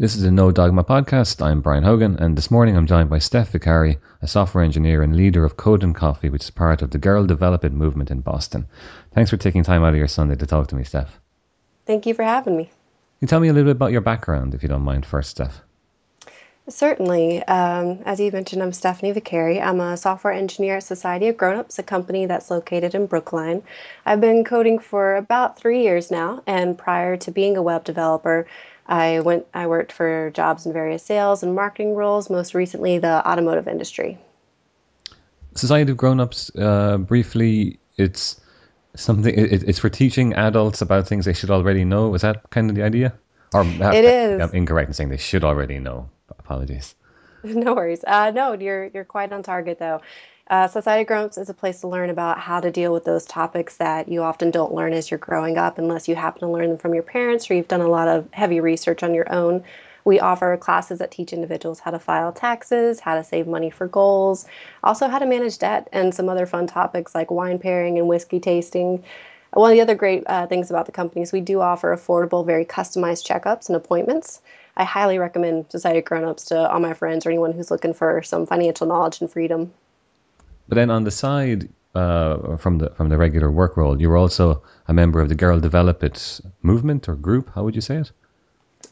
This is a No Dogma podcast. I'm Bryan Hogan, and this morning I'm joined by Steph Viccari, a software engineer and leader of Code and Coffee, which is part of the Girl Develop It movement in Boston. Thanks for taking time out of your Sunday to talk to me, Steph. Thank you for having me. Can you tell me a little bit about your background, if you don't mind, first, Steph? Certainly. Um, as you mentioned, I'm Stephanie Viccari. I'm a software engineer at Society of Grownups, a company that's located in Brookline. I've been coding for about three years now, and prior to being a web developer, I went I worked for jobs in various sales and marketing roles, most recently the automotive industry. Society of Grownups, uh, briefly, it's something. It, it's for teaching adults about things they should already know. Is that kind of the idea? Or it is. I'm incorrect in saying they should already know. Apologies. No worries. Uh, no, you're you're quite on target though. Uh, Society of is a place to learn about how to deal with those topics that you often don't learn as you're growing up unless you happen to learn them from your parents or you've done a lot of heavy research on your own. We offer classes that teach individuals how to file taxes, how to save money for goals, also how to manage debt, and some other fun topics like wine pairing and whiskey tasting. One of the other great uh, things about the company is we do offer affordable, very customized checkups and appointments. I highly recommend Society of Grownups to all my friends or anyone who's looking for some financial knowledge and freedom. But then on the side, uh, from the from the regular work role, you're also a member of the Girl Develop It movement or group. How would you say it?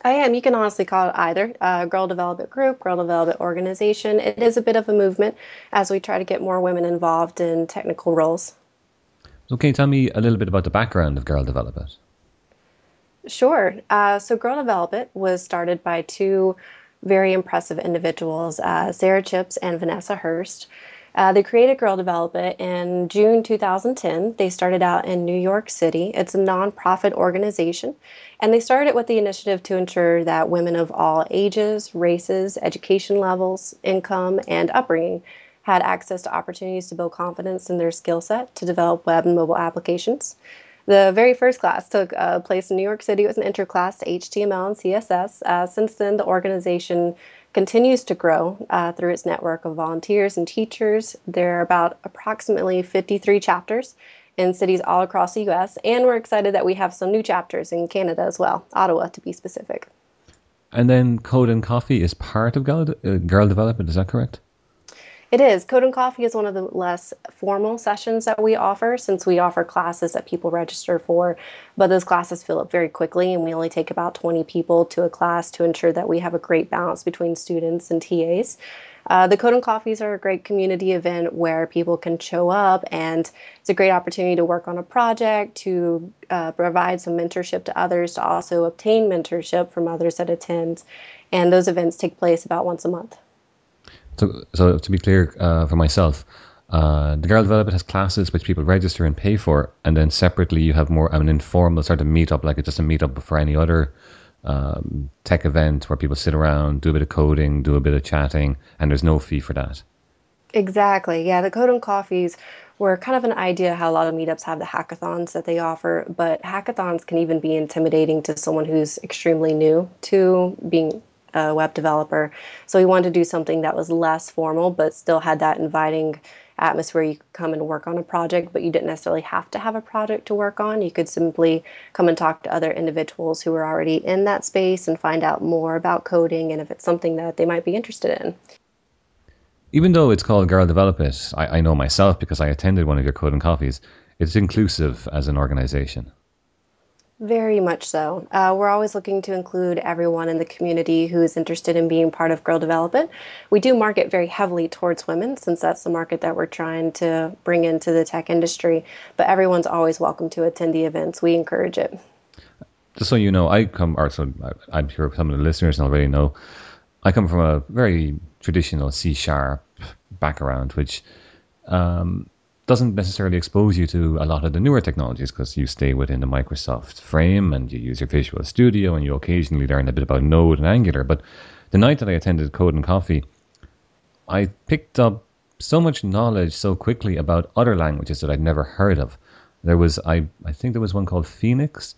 I am. You can honestly call it either uh, Girl Develop It group, Girl Develop It organization. It is a bit of a movement as we try to get more women involved in technical roles. So, can you tell me a little bit about the background of Girl Develop It? Sure. Uh, so, Girl Develop It was started by two very impressive individuals, uh, Sara Chipps and Vanessa Hurst. Uh, they created Girl Develop It in June 2010. They started out in New York City. It's a nonprofit organization, and they started it with the initiative to ensure that women of all ages, races, education levels, income, and upbringing had access to opportunities to build confidence in their skill set to develop web and mobile applications. The very first class took uh, place in New York City. It was an intro class to HTML and CSS. Uh, since then, the organization continues to grow uh, through its network of volunteers and teachers. There are about approximately 53 chapters in cities all across the US, and we're excited that we have some new chapters in Canada as well, Ottawa to be specific. And then Code and Coffee is part of Girl, uh, Girl Develop It, is that correct? It is. Code and Coffee is one of the less formal sessions that we offer since we offer classes that people register for. But those classes fill up very quickly, and we only take about 20 people to a class to ensure that we have a great balance between students and TAs. Uh, the Code and Coffees are a great community event where people can show up, and it's a great opportunity to work on a project, to uh, provide some mentorship to others, to also obtain mentorship from others that attend. And those events take place about once a month. So, so to be clear uh, for myself, uh, the Girl Develop It has classes which people register and pay for, and then separately you have more of an informal sort of meetup, like it's just a meetup for any other um, tech event where people sit around, do a bit of coding, do a bit of chatting, and there's no fee for that. Exactly. Yeah, the Code and Coffees were kind of an idea how a lot of meetups have the hackathons that they offer, but hackathons can even be intimidating to someone who's extremely new to being a web developer. So we wanted to do something that was less formal, but still had that inviting atmosphere. You could come and work on a project, but you didn't necessarily have to have a project to work on. You could simply come and talk to other individuals who were already in that space and find out more about coding and if it's something that they might be interested in. Even though it's called Girl Develop It, I, I know myself because I attended one of your coding coffees, it's inclusive as an organization. Very much so. Uh, we're always looking to include everyone in the community who is interested in being part of Girl Develop It. We do market very heavily towards women since that's the market that we're trying to bring into the tech industry, but everyone's always welcome to attend the events. We encourage it. Just so you know, I come, or so I'm sure some of the listeners already know, I come from a very traditional C sharp background, which um, doesn't necessarily expose you to a lot of the newer technologies because you stay within the Microsoft frame and you use your Visual Studio and you occasionally learn a bit about Node and Angular. But the night that I attended Code and Coffee, I picked up so much knowledge so quickly about other languages that I'd never heard of. There was, I, I think there was one called Phoenix,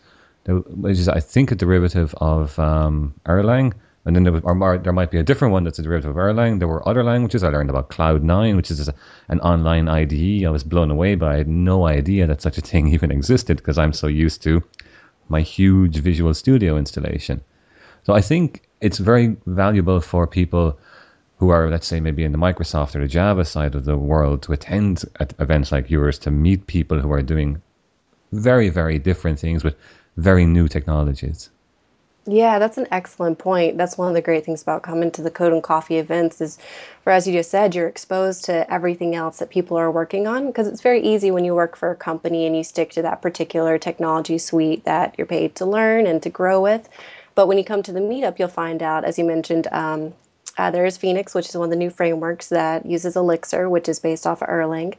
which is, I think, a derivative of um, Erlang and then there, was, or there might be a different one that's a derivative of Erlang. There were other languages. I learned about Cloud9, which is an online IDE. I was blown away by. I had no idea that such a thing even existed because I'm so used to my huge Visual Studio installation. So I think it's very valuable for people who are, let's say, maybe in the Microsoft or the Java side of the world to attend at events like yours to meet people who are doing very, very different things with very new technologies. Yeah, that's an excellent point. That's one of the great things about coming to the Code and Coffee events is, for as you just said, you're exposed to everything else that people are working on because it's very easy when you work for a company and you stick to that particular technology suite that you're paid to learn and to grow with. But when you come to the meetup, you'll find out, as you mentioned, um, uh, there is Phoenix, which is one of the new frameworks that uses Elixir, which is based off of Erlang.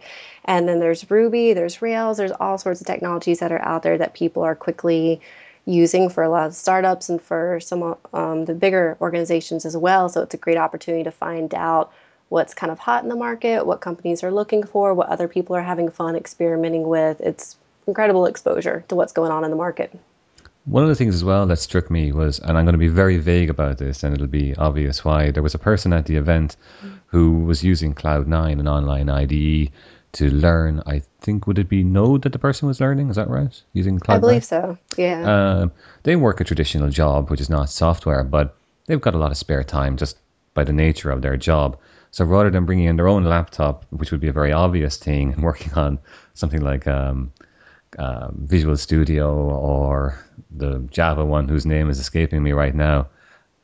And then there's Ruby, there's Rails, there's all sorts of technologies that are out there that people are quickly using for a lot of startups and for some um, the bigger organizations as well. So it's a great opportunity to find out what's kind of hot in the market, what companies are looking for, what other people are having fun experimenting with. It's incredible exposure to what's going on in the market. One of the things as well that struck me was, and I'm going to be very vague about this, and it'll be obvious why. There was a person at the event who was using Cloud9, an online IDE, to learn. I think would it be Node that the person was learning? Is that right? Using Cloud9? I believe so. Yeah. Uh, they work a traditional job, which is not software, but they've got a lot of spare time just by the nature of their job. So rather than bringing in their own laptop, which would be a very obvious thing, and working on something like um, um, Visual Studio or the Java one whose name is escaping me right now,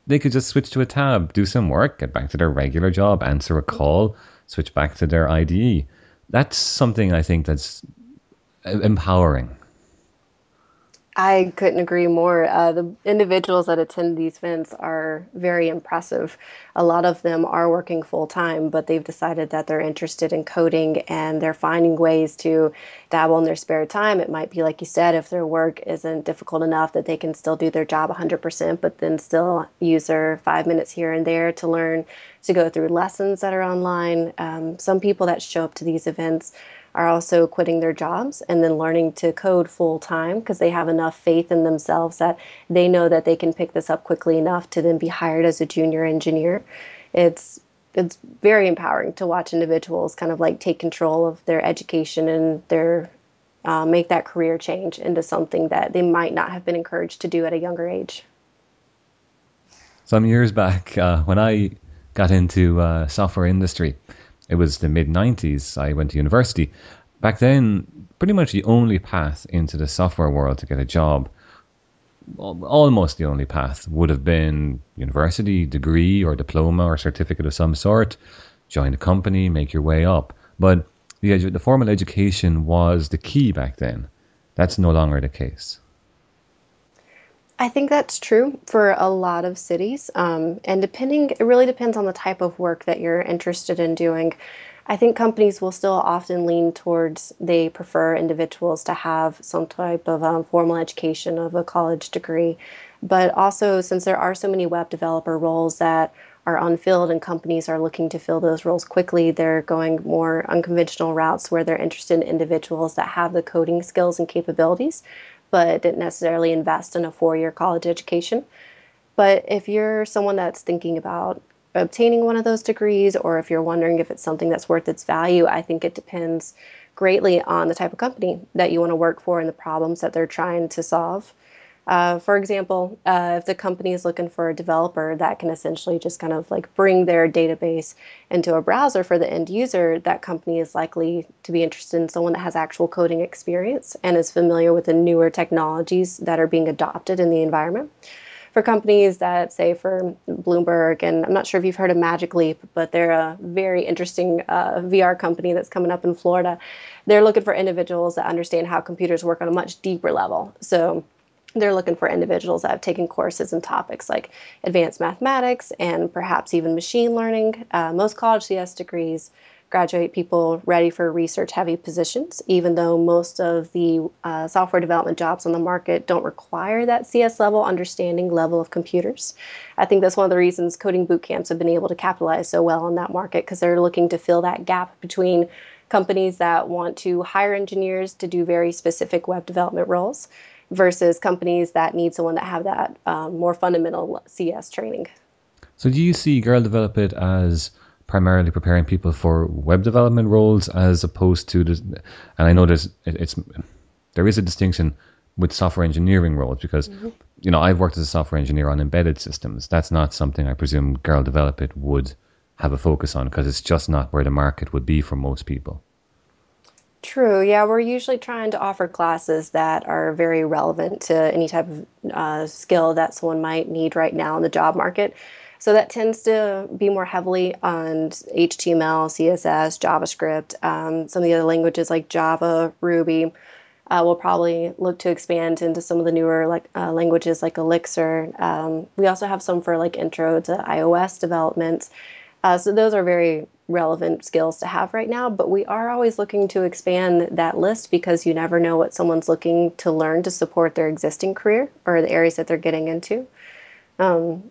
they could just switch to a tab, do some work, get back to their regular job, answer a call, switch back to their IDE. That's something I think that's uh, empowering. I couldn't agree more. Uh, the individuals that attend these events are very impressive. A lot of them are working full time, but they've decided that they're interested in coding and they're finding ways to dabble in their spare time. It might be, like you said, if their work isn't difficult enough that they can still do their job 100%, but then still use their five minutes here and there to learn to go through lessons that are online. Um, some people that show up to these events are also quitting their jobs and then learning to code full time because they have enough faith in themselves that they know that they can pick this up quickly enough to then be hired as a junior engineer. It's it's very empowering to watch individuals kind of like take control of their education and their uh, make that career change into something that they might not have been encouraged to do at a younger age. Some years back, uh, when I got into uh, software industry, it was the mid 90s. I went to university. Back then, pretty much the only path into the software world to get a job, almost the only path, would have been university, degree, or diploma or certificate of some sort. Join a company, make your way up. But the, edu- the formal education was the key back then. That's no longer the case. I think that's true for a lot of cities. Um, and depending, it really depends on the type of work that you're interested in doing. I think companies will still often lean towards they prefer individuals to have some type of um, formal education of a college degree. But also, since there are so many web developer roles that are unfilled and companies are looking to fill those roles quickly, they're going more unconventional routes where they're interested in individuals that have the coding skills and capabilities but didn't necessarily invest in a four year college education. But if you're someone that's thinking about obtaining one of those degrees, or if you're wondering if it's something that's worth its value, I think it depends greatly on the type of company that you want to work for and the problems that they're trying to solve. Uh, for example, uh, if the company is looking for a developer that can essentially just kind of like bring their database into a browser for the end user, that company is likely to be interested in someone that has actual coding experience and is familiar with the newer technologies that are being adopted in the environment. For companies that, say, for Bloomberg, and I'm not sure if you've heard of Magic Leap, but they're a very interesting uh, VR company that's coming up in Florida. They're looking for individuals that understand how computers work on a much deeper level. So, they're looking for individuals that have taken courses in topics like advanced mathematics and perhaps even machine learning. Uh, most college CS degrees graduate people ready for research heavy positions, even though most of the uh, software development jobs on the market don't require that CS level understanding level of computers. I think that's one of the reasons coding boot camps have been able to capitalize so well on that market because they're looking to fill that gap between companies that want to hire engineers to do very specific web development roles versus companies that need someone that have that um, more fundamental CS training. So, do you see Girl Develop It as primarily preparing people for web development roles as opposed to the? And I know there's it's there is a distinction with software engineering roles because mm-hmm. you know I've worked as a software engineer on embedded systems. That's not something I presume Girl Develop It would have a focus on because it's just not where the market would be for most people. True. Yeah, we're usually trying to offer classes that are very relevant to any type of uh, skill that someone might need right now in the job market. So that tends to be more heavily on HTML, CSS, JavaScript, um, some of the other languages like Java, Ruby. Uh, we'll probably look to expand into some of the newer like uh, languages like Elixir. Um, we also have some for like intro to iOS development. Uh, so those are very relevant skills to have right now, but we are always looking to expand that list because you never know what someone's looking to learn to support their existing career or the areas that they're getting into. Um,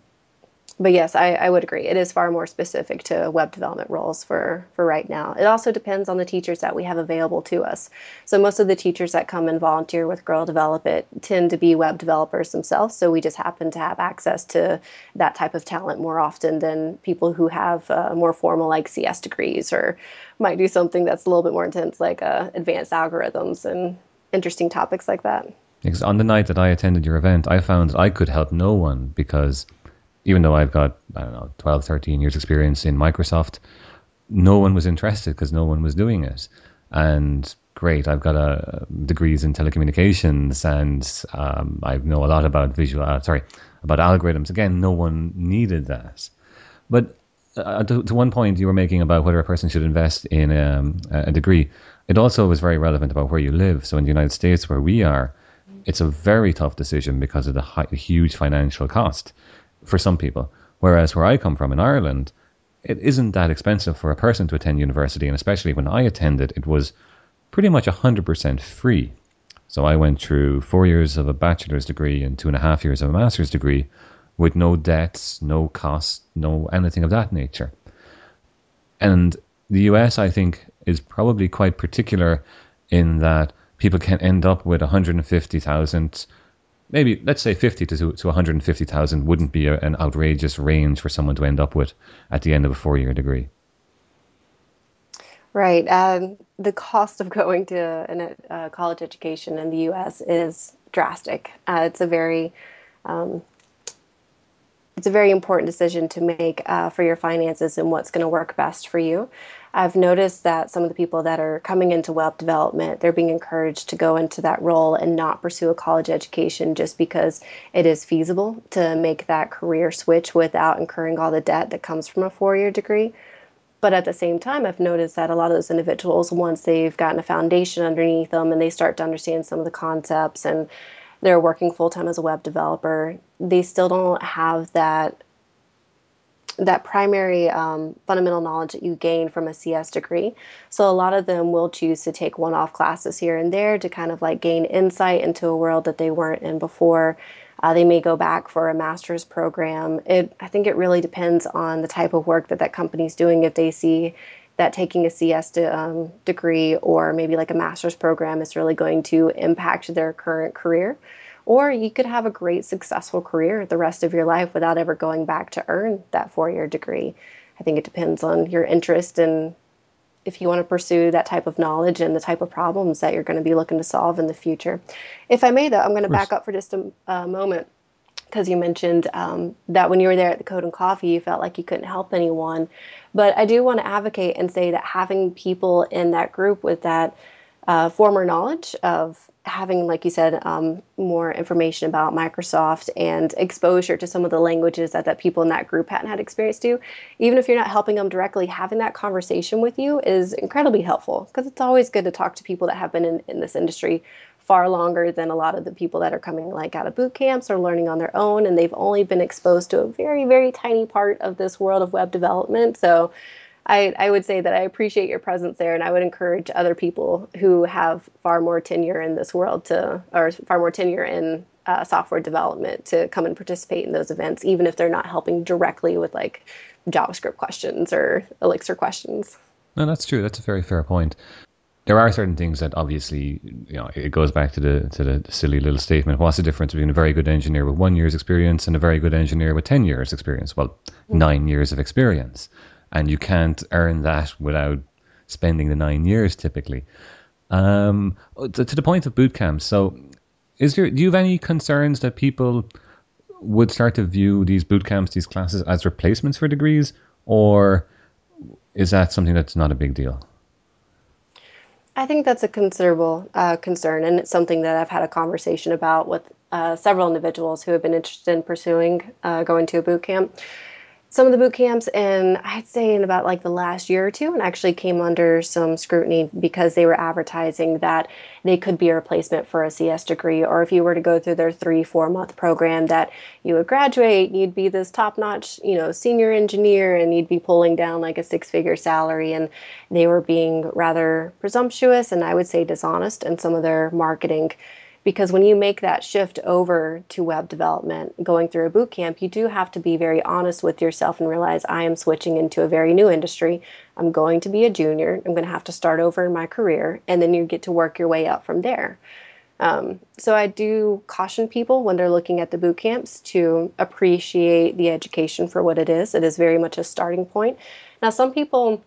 but yes, I, I would agree. It is far more specific to web development roles for, for right now. It also depends on the teachers that we have available to us. So most of the teachers that come and volunteer with Girl Develop It tend to be web developers themselves. So we just happen to have access to that type of talent more often than people who have uh, more formal like CS degrees or might do something that's a little bit more intense like uh, advanced algorithms and interesting topics like that. Because on the night that I attended your event, I found I could help no one because even though I've got, I don't know, 12, 13 years experience in Microsoft, no one was interested because no one was doing it. And great, I've got a degrees in telecommunications and um, I know a lot about visual, uh, sorry, about algorithms. Again, no one needed that. But uh, to, to, one point you were making about whether a person should invest in um, a degree, it also was very relevant about where you live. So in the United States, where we are, it's a very tough decision because of the high, huge financial cost for some people. Whereas where I come from in Ireland, it isn't that expensive for a person to attend university, and especially when I attended, it was pretty much 100% free. So I went through four years of a bachelor's degree and two and a half years of a master's degree with no debts, no costs, no anything of that nature. And the US, I think, is probably quite particular in that people can end up with 150,000 maybe let's say 50 to, to 150,000 wouldn't be a, an outrageous range for someone to end up with at the end of a four year degree. Right. Um, the cost of going to a uh, college education in the U.S. is drastic. Uh, it's a very um, it's a very important decision to make uh, for your finances and what's going to work best for you. I've noticed that some of the people that are coming into web development, they're being encouraged to go into that role and not pursue a college education just because it is feasible to make that career switch without incurring all the debt that comes from a four year degree. But at the same time, I've noticed that a lot of those individuals, once they've gotten a foundation underneath them and they start to understand some of the concepts and they're working full time as a web developer, they still don't have that that primary um, fundamental knowledge that you gain from a CS degree. So a lot of them will choose to take one-off classes here and there to kind of like gain insight into a world that they weren't in before. Uh, they may go back for a master's program. It, I think it really depends on the type of work that that company's doing. If they see that taking a CS to, um, degree or maybe like a master's program is really going to impact their current career. Or you could have a great, successful career the rest of your life without ever going back to earn that four year degree. I think it depends on your interest and if you want to pursue that type of knowledge and the type of problems that you're going to be looking to solve in the future. If I may, though, I'm going to back up for just a, a moment because you mentioned um, that when you were there at the Code and Coffee, you felt like you couldn't help anyone. But I do want to advocate and say that having people in that group with that uh, former knowledge of having, like you said, um, more information about Microsoft and exposure to some of the languages that, that people in that group hadn't had experience to, even if you're not helping them directly, having that conversation with you is incredibly helpful because it's always good to talk to people that have been in, in this industry far longer than a lot of the people that are coming like out of boot camps or learning on their own and they've only been exposed to a very very tiny part of this world of web development. So I, I would say that I appreciate your presence there, and I would encourage other people who have far more tenure in this world to, or far more tenure in uh, software development to come and participate in those events, even if they're not helping directly with like JavaScript questions or Elixir questions. No, that's true. That's a very fair point. There are certain things that obviously, you know, it goes back to the to the silly little statement. What's the difference between a very good engineer with one year's experience and a very good engineer with ten years experience? Well, mm-hmm. nine years of experience and you can't earn that without spending the nine years typically. Um, to, to, the point of boot camps, so is there? Do you have any concerns that people would start to view these boot camps, these classes, as replacements for degrees, or is that something that's not a big deal? I think that's a considerable uh, concern, and it's something that I've had a conversation about with uh, several individuals who have been interested in pursuing uh, going to a boot camp some of the boot camps and I'd say in about like the last year or two and actually came under some scrutiny because they were advertising that they could be a replacement for a CS degree or if you were to go through their 3 4 month program that you would graduate you'd be this top notch you know senior engineer and you'd be pulling down like a six figure salary and they were being rather presumptuous and I would say dishonest in some of their marketing because when you make that shift over to web development going through a boot camp you do have to be very honest with yourself and realize i am switching into a very new industry. I'm going to be a junior. I'm going to have to start over in my career and then you get to work your way up from there. Um, so i do caution people when they're looking at the boot camps to appreciate the education for what it is. It is very much a starting point. Now some people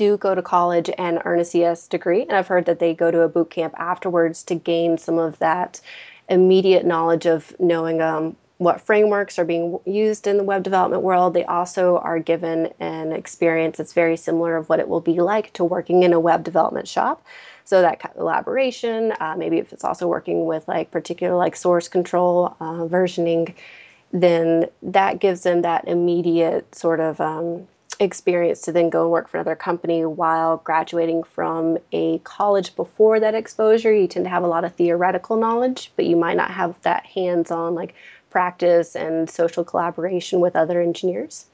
do go to college and earn a CS degree. And I've heard that they go to a boot camp afterwards to gain some of that immediate knowledge of knowing um, what frameworks are being used in the web development world. They also are given an experience that's very similar of what it will be like to working in a web development shop. So that collaboration, uh, maybe if it's also working with like particular like source control, uh, versioning, then that gives them that immediate sort of um, experience to then go and work for another company while graduating from a college before that exposure. You tend to have a lot of theoretical knowledge, but you might not have that hands on like practice and social collaboration with other engineers.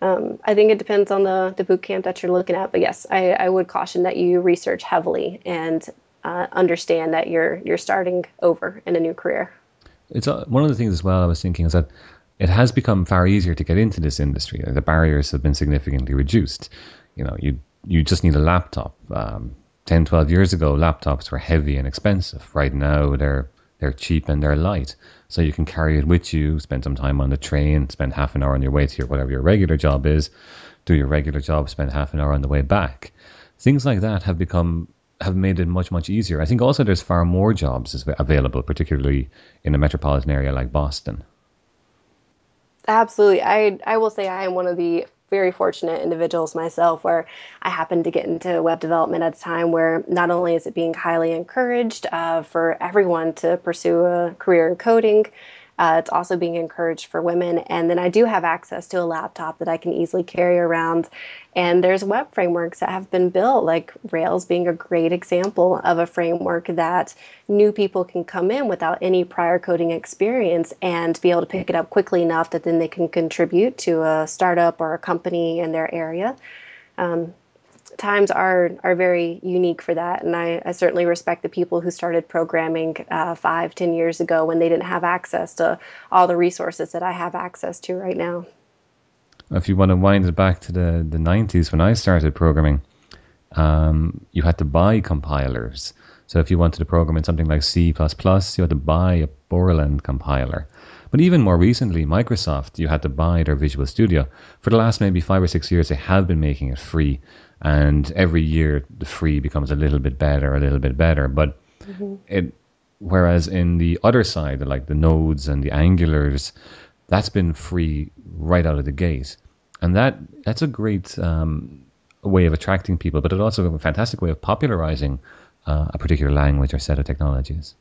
Um, I think it depends on the, the boot camp that you're looking at, but yes, I, I would caution that you research heavily and uh, understand that you're you're starting over in a new career. It's uh, one of the things as well. I was thinking is that it has become far easier to get into this industry. The barriers have been significantly reduced. You know, you you just need a laptop. Um, 10, 12 years ago, laptops were heavy and expensive. Right now, they're they're cheap and they're light, so you can carry it with you. Spend some time on the train. Spend half an hour on your way to your whatever your regular job is. Do your regular job. Spend half an hour on the way back. Things like that have become have made it much much easier. I think also there's far more jobs available, particularly in a metropolitan area like Boston. Absolutely. I I will say I am one of the very fortunate individuals myself where I happened to get into web development at a time where not only is it being highly encouraged uh, for everyone to pursue a career in coding, uh, it's also being encouraged for women. And then I do have access to a laptop that I can easily carry around. And there's web frameworks that have been built, like Rails being a great example of a framework that new people can come in without any prior coding experience and be able to pick it up quickly enough that then they can contribute to a startup or a company in their area. Um, times are are very unique for that, and I, I certainly respect the people who started programming uh, five, ten years ago when they didn't have access to all the resources that I have access to right now. If you want to wind it back to the the '90s when I started programming, um, you had to buy compilers. So if you wanted to program in something like C++, you had to buy a Borland compiler. But even more recently, Microsoft, you had to buy their Visual Studio. For the last maybe five or six years, they have been making it free and every year the free becomes a little bit better, a little bit better. But mm-hmm. it, whereas in the other side, like the nodes and the angulars, that's been free right out of the gate, and that that's a great um, way of attracting people, but it's also a fantastic way of popularizing uh, a particular language or set of technologies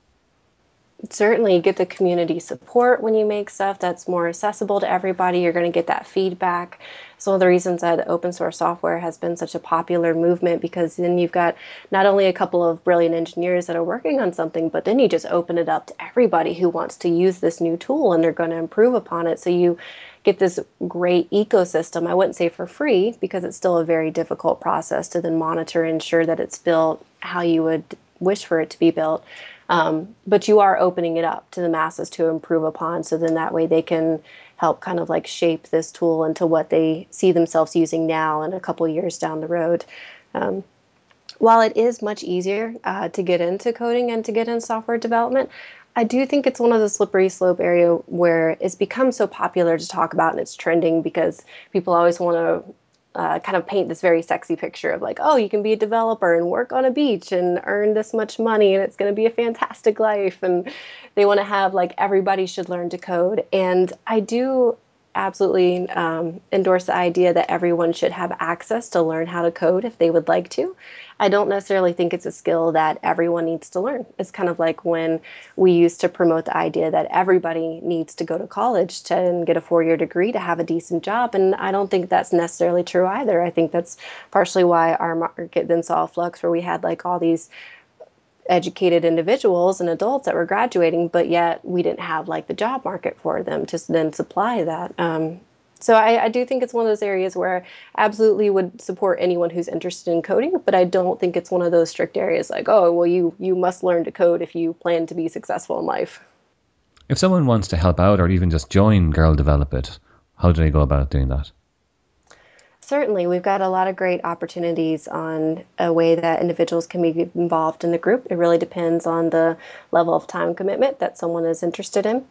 certainly get the community support when you make stuff that's more accessible to everybody. You're going to get that feedback. It's one of the reasons that open source software has been such a popular movement because then you've got not only a couple of brilliant engineers that are working on something, but then you just open it up to everybody who wants to use this new tool and they're going to improve upon it. So you get this great ecosystem. I wouldn't say for free because it's still a very difficult process to then monitor and ensure that it's built how you would wish for it to be built. Um, but you are opening it up to the masses to improve upon. So then that way they can help kind of like shape this tool into what they see themselves using now and a couple years down the road. Um, while it is much easier uh, to get into coding and to get in software development, I do think it's one of the slippery slope area where it's become so popular to talk about and it's trending because people always want to uh, kind of paint this very sexy picture of like, oh, you can be a developer and work on a beach and earn this much money and it's going to be a fantastic life. And they want to have like everybody should learn to code. And I do absolutely um, endorse the idea that everyone should have access to learn how to code if they would like to. I don't necessarily think it's a skill that everyone needs to learn. It's kind of like when we used to promote the idea that everybody needs to go to college to get a four year degree to have a decent job. And I don't think that's necessarily true either. I think that's partially why our market then saw a flux where we had like all these educated individuals and adults that were graduating, but yet we didn't have like the job market for them to then supply that. Um, so I, I, do think it's one of those areas where I absolutely would support anyone who's interested in coding, but I don't think it's one of those strict areas like, oh, well, you you must learn to code if you plan to be successful in life. If someone wants to help out or even just join Girl Develop It, how do they go about doing that? Certainly, we've got a lot of great opportunities on a way that individuals can be involved in the group. It really depends on the level of time commitment that someone is interested in.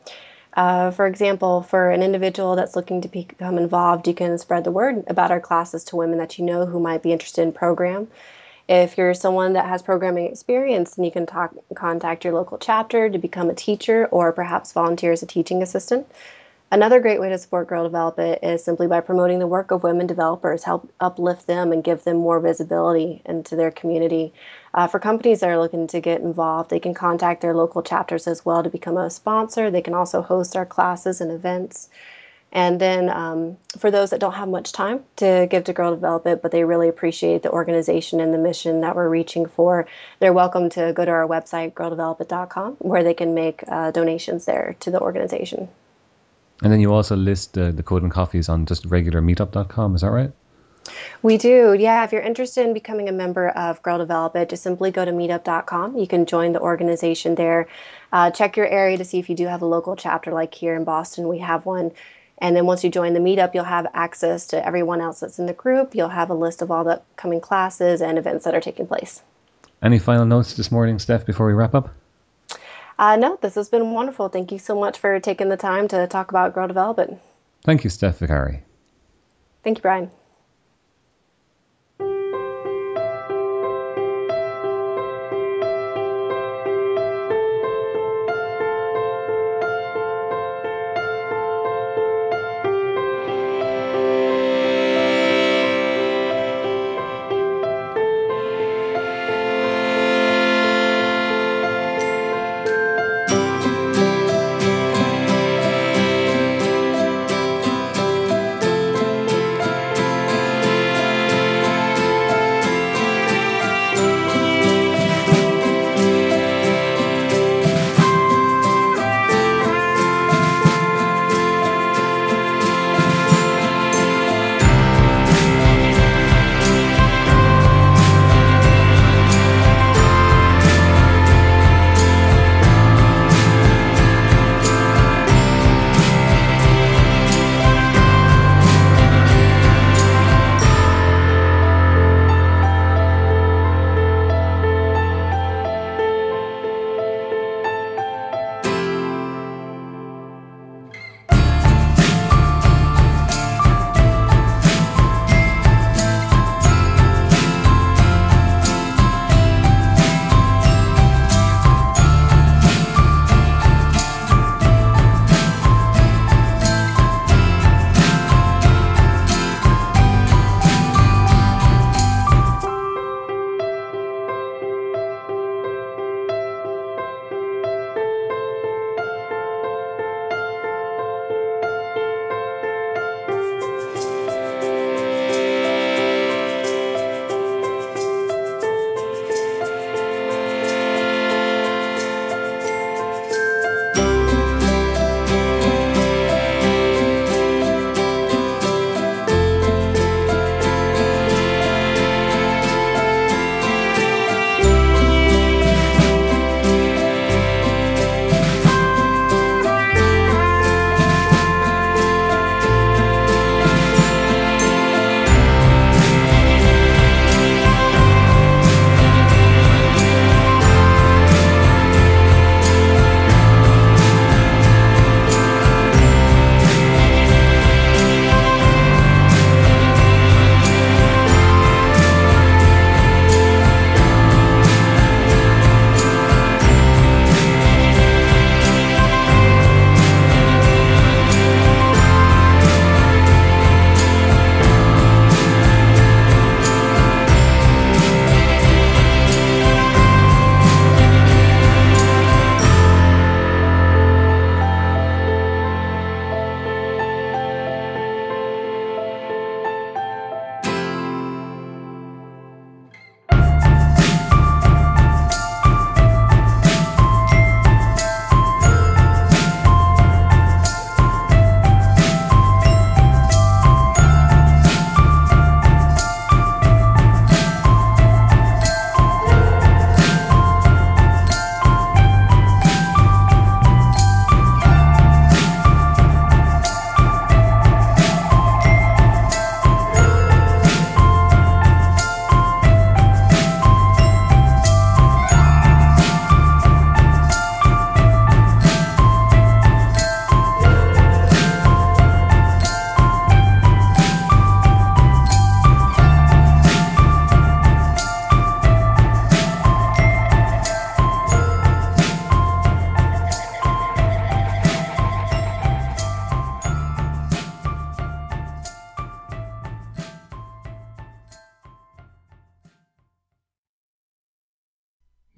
Uh, for example, for an individual that's looking to become involved, you can spread the word about our classes to women that you know who might be interested in program. If you're someone that has programming experience, then you can talk, contact your local chapter to become a teacher or perhaps volunteer as a teaching assistant. Another great way to support Girl Develop is simply by promoting the work of women developers, help uplift them and give them more visibility into their community. Uh, for companies that are looking to get involved, they can contact their local chapters as well to become a sponsor. They can also host our classes and events. And then um, for those that don't have much time to give to Girl Develop It, but they really appreciate the organization and the mission that we're reaching for, they're welcome to go to our website, girldevelopit.com, where they can make uh, donations there to the organization. And then you also list uh, the and coffees on just regular meetup.com, is that right? We do, yeah. If you're interested in becoming a member of Girl Develop It, just simply go to meetup.com. You can join the organization there. Uh, check your area to see if you do have a local chapter, like here in Boston, we have one. And then once you join the meetup, you'll have access to everyone else that's in the group. You'll have a list of all the upcoming classes and events that are taking place. Any final notes this morning, Steph, before we wrap up? Uh, no, this has been wonderful. Thank you so much for taking the time to talk about Girl Develop It. Thank you, Steph Viccari. Thank you, Bryan.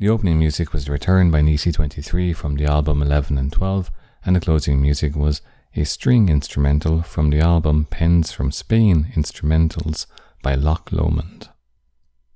The opening music was Return by Nisi 23 from the album 11 and 12, and the closing music was a string instrumental from the album Pens from Spain Instrumentals by Loch Lomond.